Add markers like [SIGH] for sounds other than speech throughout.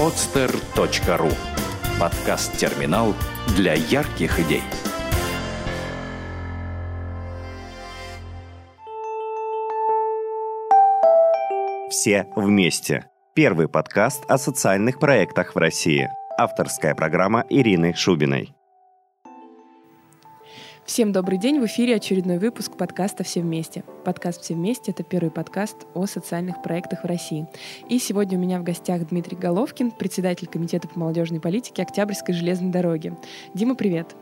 podster.ru Подкаст-терминал для ярких идей. Все вместе. Первый подкаст о социальных проектах в России. Авторская программа Ирины Шубиной. Всем добрый день! В эфире очередной выпуск подкаста «Все вместе». Подкаст «Все вместе» — это первый подкаст о социальных проектах в России. И сегодня у меня в гостях Дмитрий Головкин, председатель Комитета по молодежной политике Октябрьской железной дороги. Дима, привет!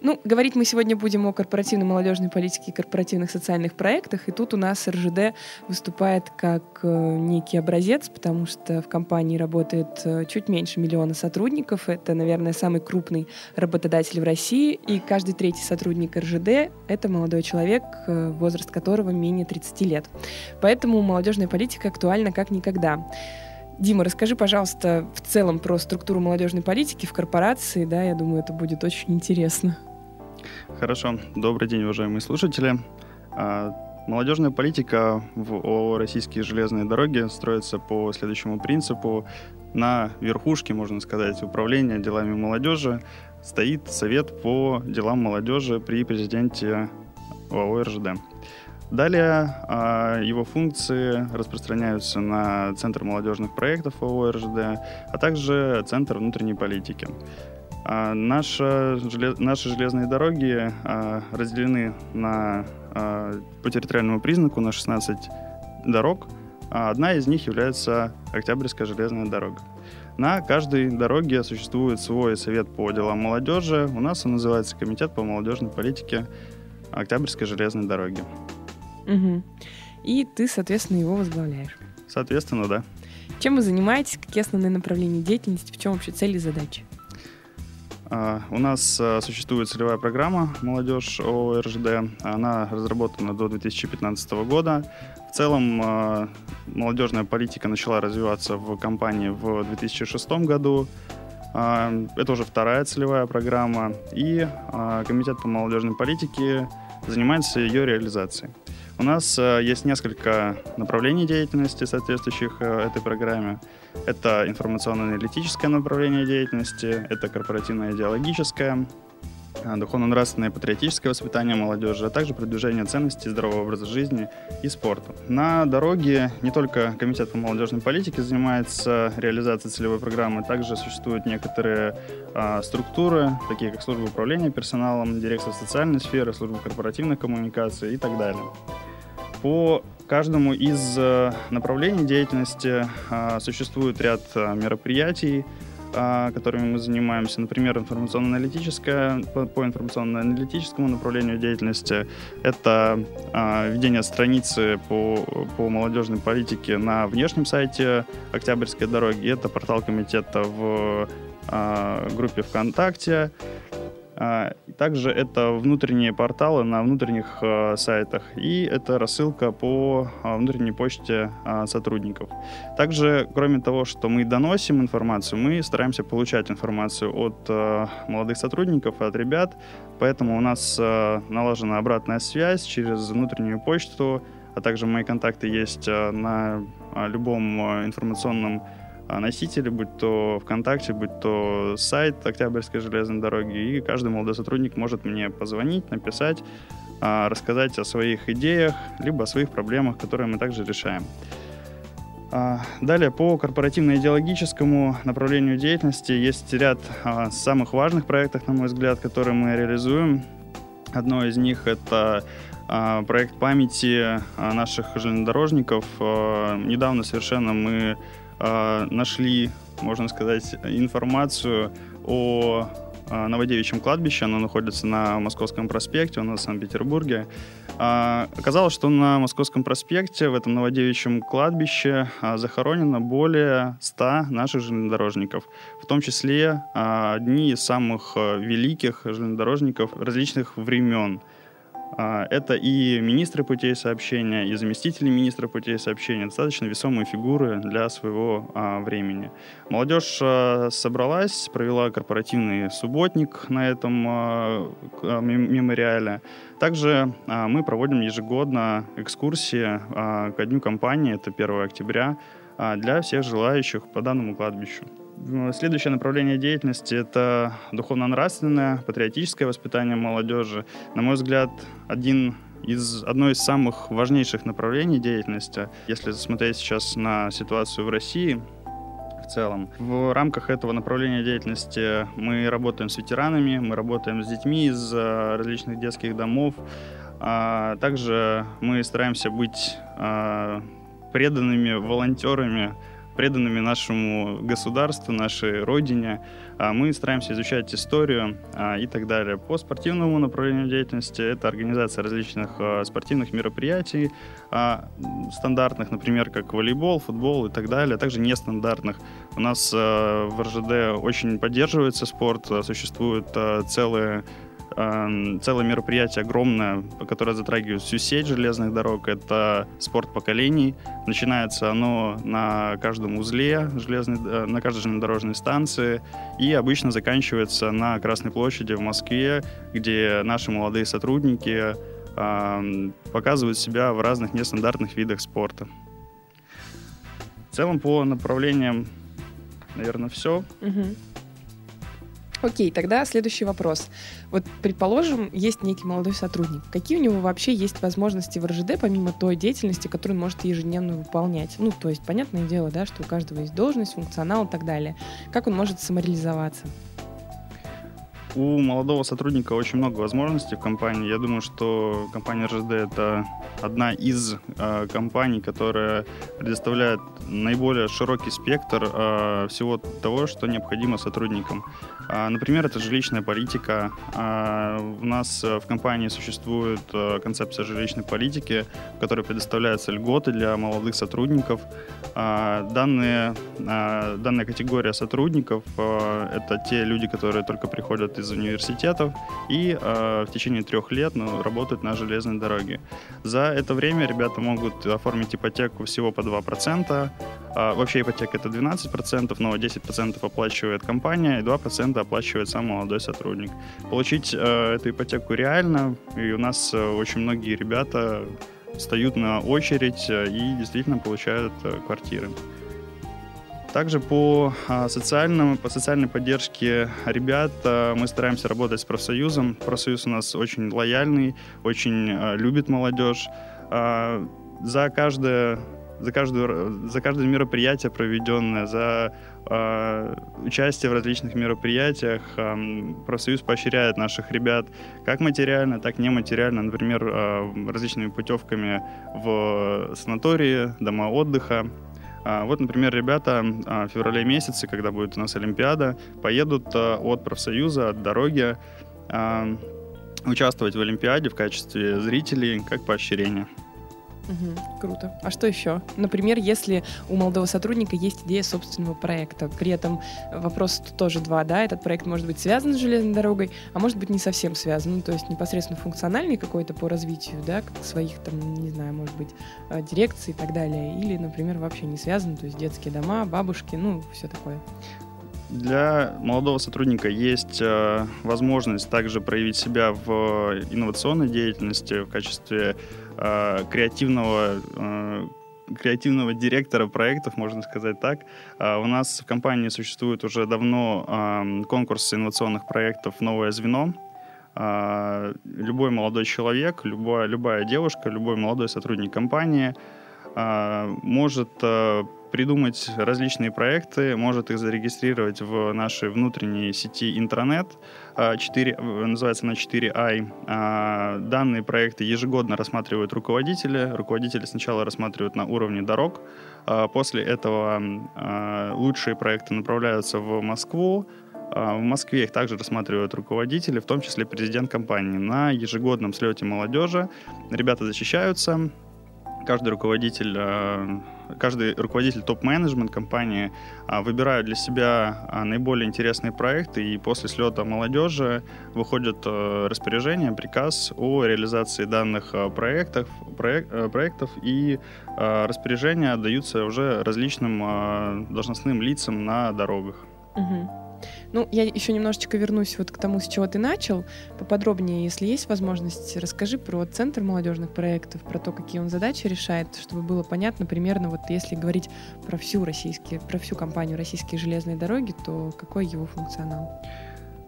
Ну, говорить мы сегодня будем о корпоративной молодежной политике и корпоративных социальных проектах. И тут у нас РЖД выступает как э, некий образец, потому что в компании работает э, чуть меньше миллиона сотрудников. Это, наверное, самый крупный работодатель в России. И каждый третий сотрудник РЖД — это молодой человек, э, возраст которого менее 30 лет. Поэтому молодежная политика актуальна как никогда. Дима, расскажи, пожалуйста, в целом про структуру молодежной политики в корпорации. Да, я думаю, это будет очень интересно. Хорошо. Добрый день, уважаемые слушатели. А, молодежная политика в ООО «Российские железные дороги» строится по следующему принципу. На верхушке, можно сказать, управления делами молодежи стоит Совет по делам молодежи при президенте ОАО «РЖД». Далее а, его функции распространяются на Центр молодежных проектов ООО РЖД, а также Центр внутренней политики. А, наша, наши железные дороги а, разделены на, по территориальному признаку на 16 дорог. Одна из них является Октябрьская железная дорога. На каждой дороге существует свой совет по делам молодежи. У нас он называется Комитет по молодежной политике Октябрьской железной дороги. Угу. И ты, соответственно, его возглавляешь. Соответственно, да. Чем вы занимаетесь? Какие основные направления деятельности? В чем вообще цели и задачи? Uh, у нас uh, существует целевая программа «Молодежь ОРЖД». Она разработана до 2015 года. В целом uh, молодежная политика начала развиваться в компании в 2006 году. Это уже вторая целевая программа. И Комитет по молодежной политике занимается ее реализацией. У нас э, есть несколько направлений деятельности, соответствующих э, этой программе. Это информационно-аналитическое направление деятельности, это корпоративно-идеологическое, духовно-нравственное и патриотическое воспитание молодежи, а также продвижение ценностей здорового образа жизни и спорта. На дороге не только Комитет по молодежной политике занимается реализацией целевой программы, также существуют некоторые а, структуры, такие как служба управления персоналом, дирекция социальной сферы, служба корпоративных коммуникаций и так далее. По каждому из э, направлений деятельности а, существует ряд э, мероприятий, а, которыми мы занимаемся. Например, информационно-аналитическое, по информационно-аналитическому направлению деятельности это а, ведение страницы по, по молодежной политике на внешнем сайте Октябрьской дороги. Это портал комитета в группе ВКонтакте. А, также это внутренние порталы на внутренних а, сайтах и это рассылка по а, внутренней почте сотрудников. Также, кроме того, что мы доносим информацию, мы стараемся получать информацию от молодых сотрудников, от ребят, поэтому у нас налажена обратная связь через внутреннюю почту, а также мои контакты есть на любом информационном носители, будь то ВКонтакте, будь то сайт Октябрьской железной дороги, и каждый молодой сотрудник может мне позвонить, написать, а, рассказать о своих идеях, либо о своих проблемах, которые мы также решаем. А, далее, по корпоративно-идеологическому направлению деятельности есть ряд самых важных проектов, на мой взгляд, которые мы реализуем. Одно из них — это проект памяти наших железнодорожников. Недавно совершенно мы э, нашли, можно сказать, информацию о э, Новодевичьем кладбище. Оно находится на Московском проспекте, у нас в Санкт-Петербурге. Э, оказалось, что на Московском проспекте, в этом Новодевичьем кладбище, э, захоронено более 100 наших железнодорожников, в том числе э, одни из самых великих железнодорожников различных времен. А, это и министры путей сообщения, и заместители министра путей сообщения, достаточно весомые фигуры для своего а, времени. Молодежь а, собралась, провела корпоративный субботник на этом мемориале. Также мы проводим ежегодно экскурсии ко дню компании, это 1 октября, для всех желающих по данному кладбищу. Следующее направление деятельности – это духовно-нравственное, патриотическое воспитание молодежи. На мой взгляд, один из, одно из самых важнейших направлений деятельности, если смотреть сейчас на ситуацию в России, в целом. В рамках этого направления деятельности мы работаем с ветеранами, мы работаем с детьми из э, различных детских домов. А также мы стараемся быть а, преданными волонтерами преданными нашему государству, нашей родине. А мы стараемся изучать историю а, и так далее. По спортивному направлению деятельности это организация различных а, спортивных мероприятий, стандартных, например, как волейбол, футбол и так далее, а также нестандартных. У нас в РЖД очень поддерживается спорт, существуют целые Эм, целое мероприятие огромное, которое затрагивает всю сеть железных дорог. Это спорт поколений. Начинается оно на каждом узле железной, э, на каждой железнодорожной станции и обычно заканчивается на Красной площади в Москве, где наши молодые сотрудники эм, показывают себя в разных нестандартных видах спорта. В целом по направлениям, наверное, все. Угу. Окей, тогда следующий вопрос. Вот, предположим, есть некий молодой сотрудник. Какие у него вообще есть возможности в РЖД, помимо той деятельности, которую он может ежедневно выполнять? Ну, то есть, понятное дело, да, что у каждого есть должность, функционал и так далее. Как он может самореализоваться? У молодого сотрудника очень много возможностей в компании. Я думаю, что компания РЖД это одна из э, компаний, которая предоставляет наиболее широкий спектр э, всего того, что необходимо сотрудникам. Э, например, это жилищная политика. Э, у нас в компании существует э, концепция жилищной политики, в которой предоставляются льготы для молодых сотрудников. Э, данные, э, данная категория сотрудников э, это те люди, которые только приходят из университетов и э, в течение трех лет ну, работают на железной дороге. За это время ребята могут оформить ипотеку всего по 2%. А, вообще ипотека это 12%, но 10% оплачивает компания и 2% оплачивает сам молодой сотрудник. Получить э, эту ипотеку реально, и у нас э, очень многие ребята встают на очередь э, и действительно получают э, квартиры. Также по, а, социальному, по социальной поддержке ребят а, мы стараемся работать с профсоюзом. Профсоюз у нас очень лояльный, очень а, любит молодежь. За каждое за, каждую, за каждое мероприятие проведенное, за э, участие в различных мероприятиях. Э, профсоюз поощряет наших ребят как материально, так и нематериально, например, э, различными путевками в санатории, дома отдыха. А, вот, например, ребята а, в феврале месяце, когда будет у нас Олимпиада, поедут а, от профсоюза, от дороги участвовать в Олимпиаде в качестве зрителей, как поощрение. Угу, круто. А что еще? Например, если у молодого сотрудника есть идея собственного проекта, при этом вопрос тоже два, да, этот проект может быть связан с железной дорогой, а может быть не совсем связан, ну, то есть непосредственно функциональный какой-то по развитию, да, своих там, не знаю, может быть, э, дирекций и так далее, или, например, вообще не связан, то есть детские дома, бабушки, ну, все такое. Для молодого сотрудника есть э, возможность также проявить себя в инновационной деятельности в качестве э, креативного э, креативного директора проектов, можно сказать так. Э, у нас в компании существует уже давно э, конкурс инновационных проектов «Новое звено». Э, любой молодой человек, любая, любая девушка, любой молодой сотрудник компании э, может придумать различные проекты, может их зарегистрировать в нашей внутренней сети интернет. 4, а, называется она 4i. А, данные проекты ежегодно рассматривают руководители. Руководители сначала рассматривают на уровне дорог. А, после этого лучшие проекты направляются в Москву. В Москве их также рассматривают руководители, в том числе президент компании. На ежегодном слете молодежи ребята защищаются, каждый руководитель, э, каждый руководитель топ-менеджмент компании а, выбирают для себя а, наиболее интересные проекты, и после слета молодежи выходит э, распоряжение, приказ о реализации данных э, проектов, проект, проектов и распоряжения отдаются уже различным должностным лицам на дорогах. Угу. Ну, я еще немножечко вернусь вот к тому, с чего ты начал. Поподробнее, если есть возможность, расскажи про Центр молодежных проектов, про то, какие он задачи решает, чтобы было понятно примерно, вот если говорить про всю российские, про всю компанию «Российские железные дороги», то какой его функционал?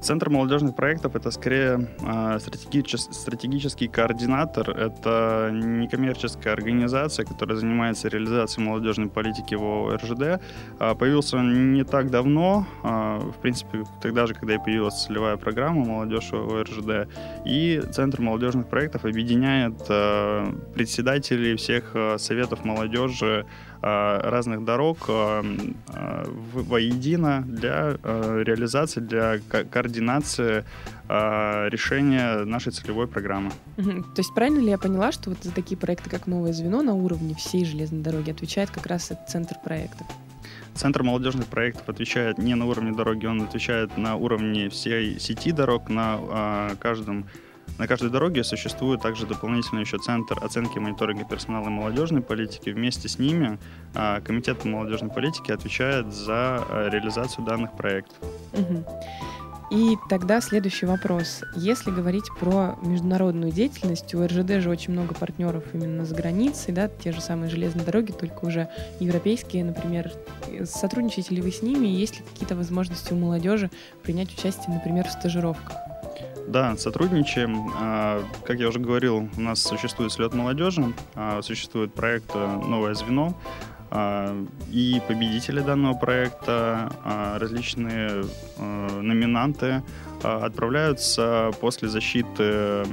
Центр молодежных проектов это скорее э, стратегичес, стратегический координатор, это некоммерческая организация, которая занимается реализацией молодежной политики в РЖД. Э, появился он не так давно, э, в принципе, тогда же, когда и появилась целевая программа «Молодежь в РЖД». И Центр молодежных проектов объединяет э, председателей всех э, советов молодежи разных дорог э, э, воедино для реализации, для координации решения нашей целевой программы. То есть правильно ли я поняла, что вот за такие проекты, как «Новое звено» на уровне всей железной дороги отвечает как раз этот центр проектов? Центр молодежных проектов отвечает не на уровне дороги, он отвечает на уровне всей сети дорог, на каждом на каждой дороге существует также дополнительный еще центр оценки и мониторинга персонала и молодежной политики. Вместе с ними а, Комитет по молодежной политике отвечает за а, реализацию данных проектов. Угу. И тогда следующий вопрос. Если говорить про международную деятельность, у РЖД же очень много партнеров именно за границей, да, те же самые железные дороги, только уже европейские, например. Сотрудничаете ли вы с ними? Есть ли какие-то возможности у молодежи принять участие, например, в стажировках? Да, сотрудничаем. А, как я уже говорил, у нас существует слет молодежи, а, существует проект э, «Новое звено», а, и победители данного проекта, различные э, номинанты отправляются после защиты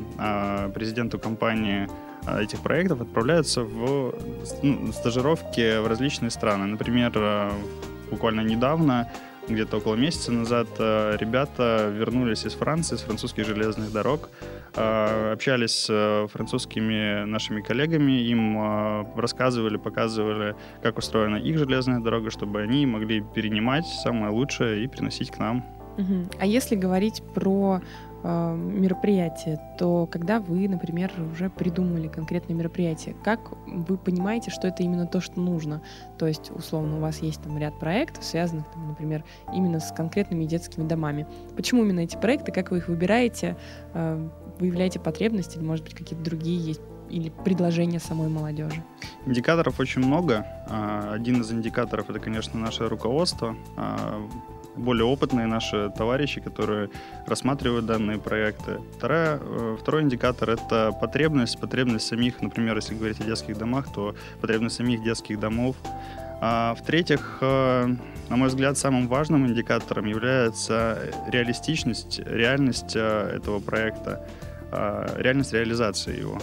президенту компании этих проектов, отправляются в ну, стажировки в различные страны. Например, э, буквально недавно где-то около месяца назад э, ребята вернулись из Франции, с французских железных дорог, э, общались с э, французскими нашими коллегами, им рассказывали, показывали, как устроена их железная дорога, чтобы они могли перенимать самое лучшее и приносить к нам. А если говорить про мероприятие, то когда вы, например, уже придумали конкретное мероприятие, как вы понимаете, что это именно то, что нужно? То есть, условно, у вас есть там ряд проектов, связанных, там, например, именно с конкретными детскими домами. Почему именно эти проекты, как вы их выбираете, э, выявляете потребности, или, может быть, какие-то другие есть или предложения самой молодежи? Индикаторов очень много. А, один из индикаторов это, конечно, наше руководство. Более опытные наши товарищи, которые рассматривают данные проекты. Вторая, э, второй индикатор — это потребность, потребность самих, например, если говорить о детских домах, то потребность самих детских домов. А в-третьих, э, на мой взгляд, самым важным индикатором является реалистичность, реальность э, этого проекта, реальность реализации его.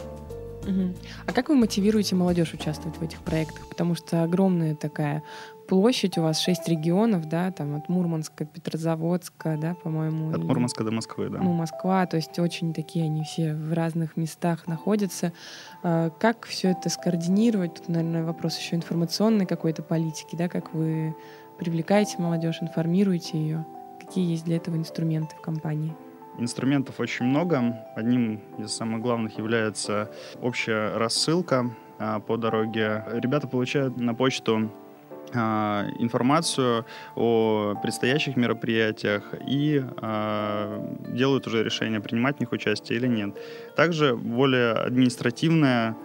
А как вы мотивируете молодежь участвовать в этих проектах? Потому что огромная такая площадь у вас, шесть регионов, да, там от Мурманска, Петрозаводска, да, по-моему. От Мурманска до Москвы, да. Ну, Москва, то есть очень такие они все в разных местах находятся. А, как все это скоординировать? Тут, наверное, вопрос еще информационной какой-то политики, да, как вы привлекаете молодежь, информируете ее? Какие есть для этого инструменты в компании? Инструментов очень много. Одним из самых главных является общая рассылка а, по дороге. Ребята получают на почту а, информацию о предстоящих мероприятиях и э, делают уже решение, принимать в них участие или нет. Также более административная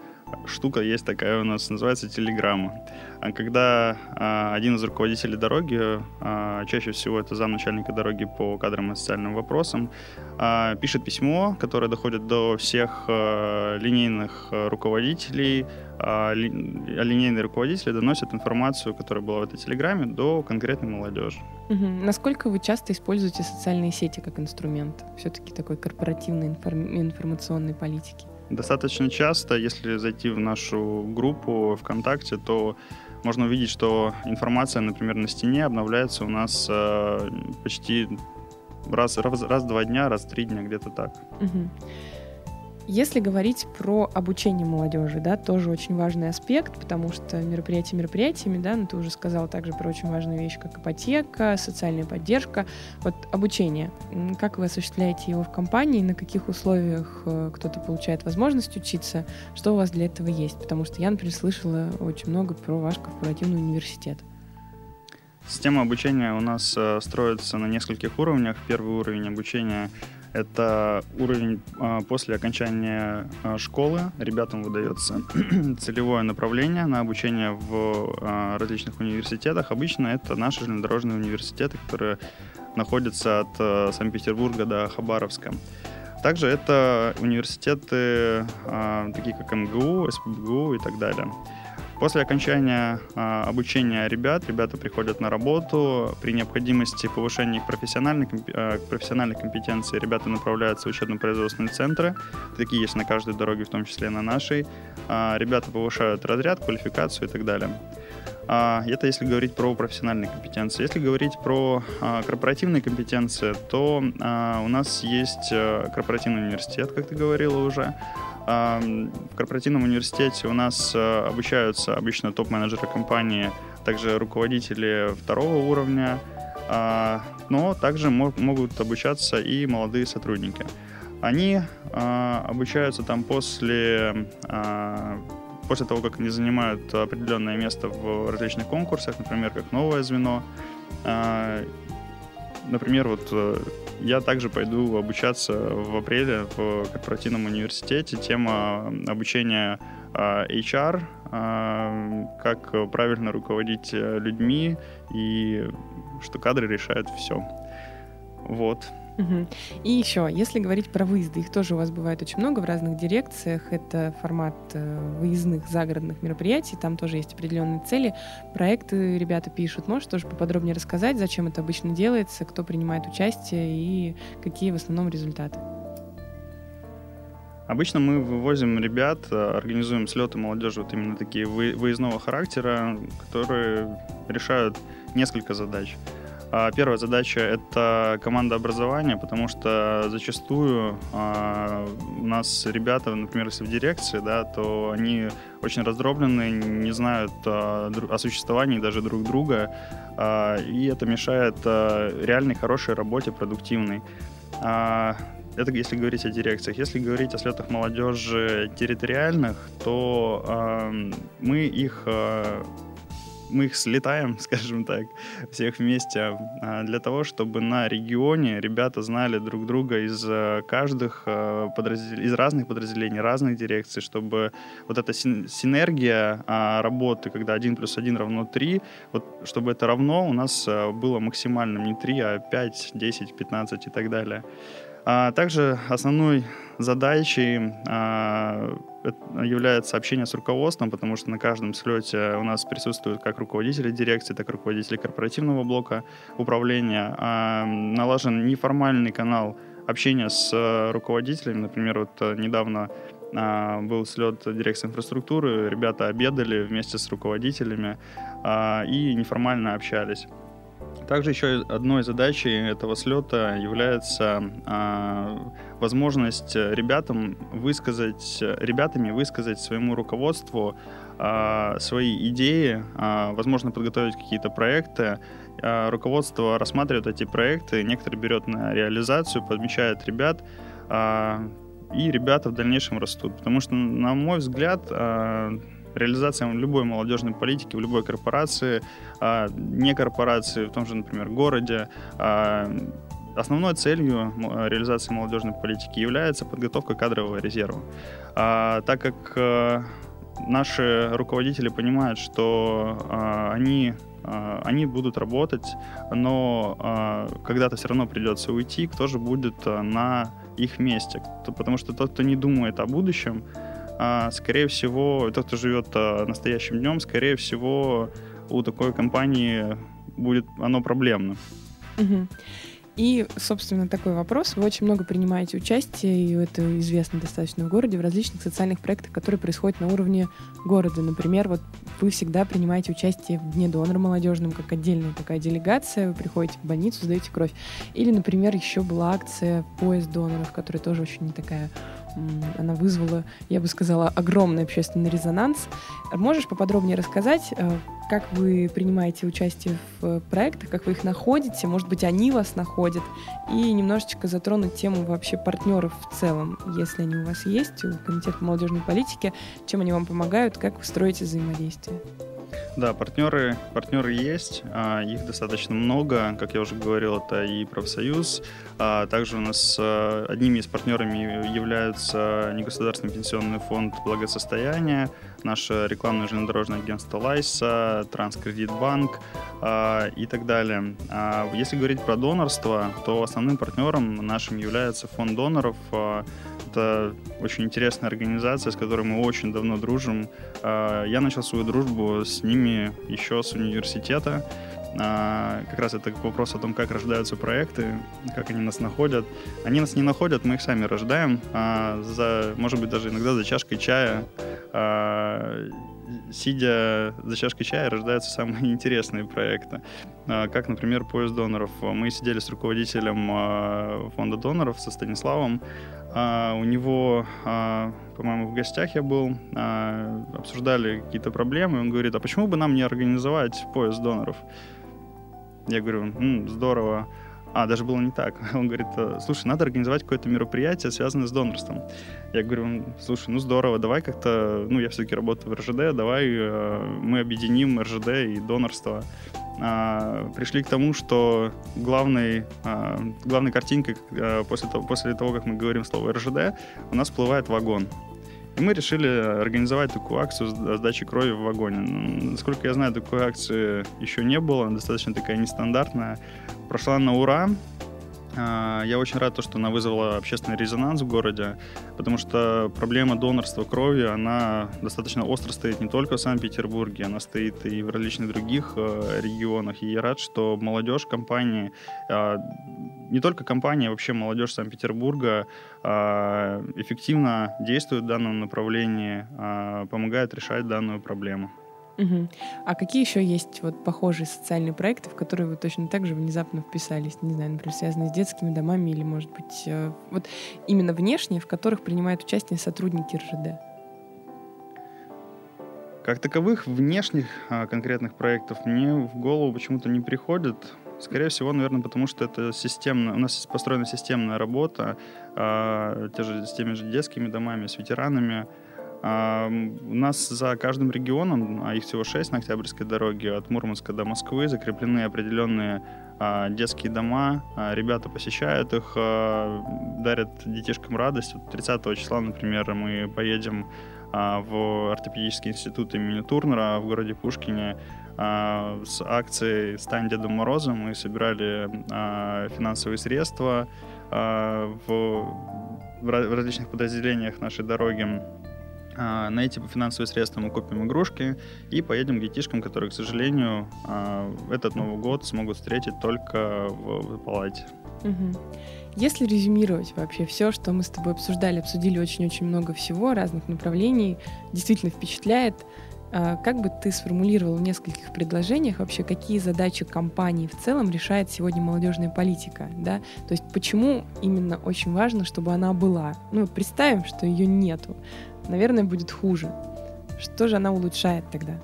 штука есть такая у нас, называется телеграмма. А когда а, один из руководителей дороги, а, чаще всего это замначальника дороги по кадрам и социальным вопросам, а, пишет письмо, которое доходит до всех а, линейных руководителей, а, ли, а линейные руководители доносят информацию, которая была в этой телеграмме, до конкретной молодежи. Угу. Насколько вы часто используете социальные сети как инструмент все-таки такой корпоративной информ... информационной политики? Достаточно часто, если зайти в нашу группу ВКонтакте, то можно увидеть, что информация, например, на стене обновляется у нас э, почти раз, раз, раз в два дня, раз в три дня, где-то так. Угу. Если говорить про обучение молодежи, да, тоже очень важный аспект, потому что мероприятия мероприятиями, да, ну ты уже сказал также про очень важную вещь, как ипотека, социальная поддержка. Вот обучение. Как вы осуществляете его в компании, на каких условиях э, кто-то получает возможность учиться, что у вас для этого есть? Потому что я, например, слышала очень много про ваш корпоративный университет. Система обучения у нас э, строится на нескольких уровнях. Первый уровень обучения это уровень а, после окончания а, школы. Ребятам выдается [CLEARS THROAT] целевое направление на обучение в а, различных университетах. Обычно это наши железнодорожные университеты, которые находятся от Санкт-Петербурга до Хабаровска. Также это университеты, такие как МГУ, СПБГУ и так далее. После окончания а, обучения ребят, ребята приходят на работу. При необходимости повышения их профессиональной, а, профессиональной компетенции ребята направляются в учебно-производственные центры. Такие есть на каждой дороге, в том числе и на нашей. А, ребята повышают разряд, квалификацию и так далее. А, это если говорить про профессиональные компетенции. Если говорить про а, корпоративные компетенции, то а, у нас есть а, корпоративный университет, как ты говорила уже. В корпоративном университете у нас э, обучаются обычно топ-менеджеры компании, также руководители второго уровня, а, но также могут обучаться и молодые сотрудники. Они а, обучаются там после, а, после того, как они занимают определенное место в различных конкурсах, например, как новое звено. Например, вот э, я также пойду обучаться в апреле в корпоративном университете. Тема обучения а, HR, а, как правильно руководить э, людьми и что кадры решают все. Вот. Угу. И еще, если говорить про выезды, их тоже у вас бывает очень много в разных дирекциях. Это формат э, выездных загородных мероприятий, там тоже есть определенные цели. Проекты ребята пишут. Можешь тоже поподробнее рассказать, зачем это обычно делается, кто принимает участие и какие в основном результаты? Обычно мы вывозим ребят, э, организуем слеты молодежи, вот именно такие выездного характера, которые решают несколько задач. А, первая задача — это команда образования, потому что зачастую а, у нас ребята, например, если в дирекции, да, то они очень раздроблены, не знают а, о существовании даже друг друга, и это мешает реальной хорошей работе, продуктивной. Это если говорить о дирекциях. Если говорить о слетах молодежи территориальных, то э, мы их э, мы их слетаем, [LAUGHS] скажем так, всех вместе, а, для того, чтобы на регионе ребята знали друг друга из э, каждых э, подразделений, из разных подразделений, разных дирекций, чтобы вот эта синергия а, работы, когда 1 плюс 1 равно 3, вот чтобы это равно у нас э, было максимальным не 3, а 5, 10, 15 и так далее. А также основной задачей а, является общение с руководством, потому что на каждом слете у нас присутствуют как руководители дирекции, так и руководители корпоративного блока управления. А, налажен неформальный канал общения с руководителями. Например, вот э, недавно а, был слет дирекции инфраструктуры, ребята обедали вместе с руководителями и неформально общались. Также еще одной задачей этого слета является а, возможность ребятам высказать, ребятами высказать своему руководству а, свои идеи, а, возможно, подготовить какие-то проекты. А, руководство рассматривает эти проекты, некоторые берет на реализацию, подмечает ребят, а, и ребята в дальнейшем растут. Потому что, на мой взгляд, а, реализация любой молодежной политики в любой корпорации, а, не корпорации, в том же, например, городе, а, Основной целью реализации молодежной политики является подготовка кадрового резерва. А, так как а, наши руководители понимают, что они, они будут работать, но а, когда-то все равно придется уйти, кто же будет а, на их месте. Потому что тот, кто не думает о будущем, а, скорее всего, тот, кто живет а, настоящим днем, скорее всего, у такой компании будет оно проблемно. Угу. И, собственно, такой вопрос. Вы очень много принимаете участие, и это известно достаточно в городе, в различных социальных проектах, которые происходят на уровне города. Например, вот вы всегда принимаете участие в Дне донора молодежном, как отдельная такая делегация, вы приходите в больницу, сдаете кровь. Или, например, еще была акция «Поезд доноров», которая тоже очень такая Она вызвала, я бы сказала, огромный общественный резонанс. Можешь поподробнее рассказать, э, как вы принимаете участие в проектах, как вы их находите, может быть, они вас находят, и немножечко затронуть тему вообще партнеров в целом, если они у вас есть, у Комитета молодежной политики, чем они вам помогают, как вы строите взаимодействие. Да, партнеры, партнеры есть, а, их достаточно много, как я уже говорил, это и профсоюз, а также у нас а, одними из партнерами являются негосударственный пенсионный фонд благосостояния, наше рекламное железнодорожное агентство Лайса, Транскредитбанк э, и так далее. А если говорить про донорство, то основным партнером нашим является фонд доноров. Это очень интересная организация, с которой мы очень давно дружим. Я начал свою дружбу с ними еще с университета. как раз это вопрос о том, как рождаются проекты, как они нас находят. Они нас не находят, мы их сами рождаем, а за, может быть, даже иногда за чашкой чая. А, сидя за чашкой чая, рождаются самые [LAUGHS] интересные проекты. А, как, например, «Поезд доноров». Мы сидели с руководителем а, фонда доноров, со Станиславом. У него, по-моему, в гостях я был, обсуждали какие-то проблемы. Он говорит, а почему бы нам не организовать «Поезд доноров»? Я говорю, М, здорово. А, даже было не так. [LAUGHS] Он говорит, «Э, слушай, надо организовать какое-то мероприятие, связанное с донорством. Я говорю, слушай, ну здорово, давай как-то, ну я все-таки работаю в РЖД, давай э, мы объединим РЖД и донорство. А, пришли к тому, что главной, а, главной картинкой а, после, того, после того, как мы говорим слово РЖД, у нас всплывает вагон. И мы решили организовать такую акцию сдачи крови в вагоне. Насколько я знаю, такой акции еще не было, она достаточно такая нестандартная. Прошла на ура, я очень рад, что она вызвала общественный резонанс в городе, потому что проблема донорства крови, она достаточно остро стоит не только в Санкт-Петербурге, она стоит и в различных других э, регионах. И я рад, что молодежь компании, а, не только компания, а вообще молодежь Санкт-Петербурга эффективно действует в данном направлении, помогает решать данную проблему. Угу. А какие еще есть вот похожие социальные проекты, в которые вы точно так же внезапно вписались? Не знаю, например, связанные с детскими домами или, может быть, э, вот именно внешние, в которых принимают участие сотрудники РЖД? Как таковых внешних а, конкретных проектов мне в голову почему-то не приходит. Скорее всего, наверное, потому что это системно, у нас построена системная работа, а, те же, с теми же детскими домами, с ветеранами, у нас за каждым регионом, а их всего шесть на Октябрьской дороге, от Мурманска до Москвы, закреплены определенные а, детские дома. А, ребята посещают их, дарят детишкам радость. 30 числа, например, мы поедем в ортопедический институт имени Турнера в городе Пушкине с акцией «Стань Дедом Морозом». Мы собирали финансовые средства в различных подразделениях нашей дороги а, на эти финансовые средства мы купим игрушки и поедем к детишкам, которые, к сожалению, а, этот Новый год смогут встретить только в палате. Угу. Если резюмировать вообще все, что мы с тобой обсуждали, обсудили очень-очень много всего, разных направлений, действительно впечатляет. А, как бы ты сформулировал в нескольких предложениях вообще, какие задачи компании в целом решает сегодня молодежная политика, да? То есть почему именно очень важно, чтобы она была? Ну, представим, что ее нету наверное, будет хуже. Что же она улучшает тогда?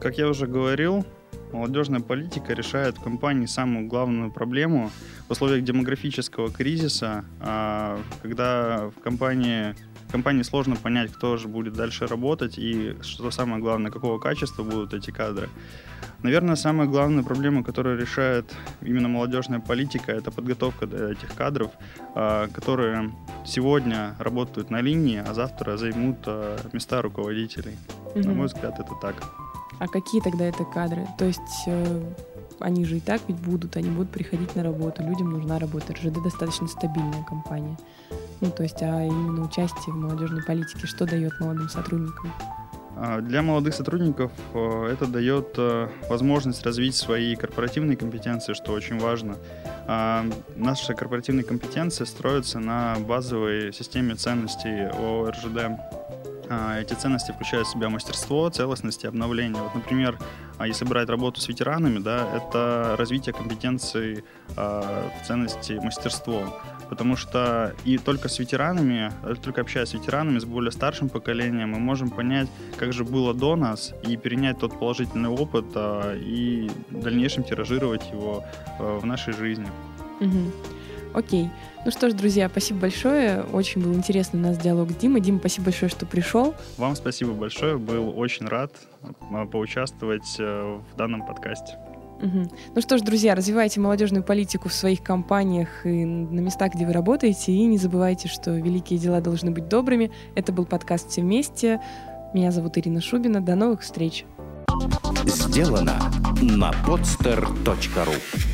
Как я уже говорил, молодежная политика решает в компании самую главную проблему в условиях демографического кризиса, а, когда в компании компании сложно понять, кто же будет дальше работать и, что самое главное, какого качества будут эти кадры. Наверное, самая главная проблема, которую решает именно молодежная политика, это подготовка этих кадров, а, которые сегодня работают на линии, а завтра займут а, места руководителей. Угу. На мой взгляд, это так. А какие тогда это кадры? То есть э, они же и так ведь будут, они будут приходить на работу, людям нужна работа. РЖД достаточно стабильная компания. Ну, то есть, а именно участие в молодежной политике, что дает молодым сотрудникам? А, для молодых сотрудников э, это дает э, возможность развить свои корпоративные компетенции, что очень важно. А, наши корпоративные компетенции строятся на базовой системе ценностей ОРЖД. А, эти ценности включают в себя мастерство, целостность и обновление. Вот, например, если брать работу с ветеранами, да, это развитие компетенций в ценности мастерство потому что и только с ветеранами, только общаясь с ветеранами, с более старшим поколением, мы можем понять, как же было до нас, и перенять тот положительный опыт, а, и в дальнейшем тиражировать его а, в нашей жизни. Угу. Окей. Ну что ж, друзья, спасибо большое. Очень был интересный у нас диалог с Димой. Дима, спасибо большое, что пришел. Вам спасибо большое. Был очень рад а, поучаствовать э, в данном подкасте. Угу. Ну что ж, друзья, развивайте молодежную политику в своих компаниях и на местах, где вы работаете. И не забывайте, что великие дела должны быть добрыми. Это был подкаст «Все вместе». Меня зовут Ирина Шубина. До новых встреч. Сделано на podster.ru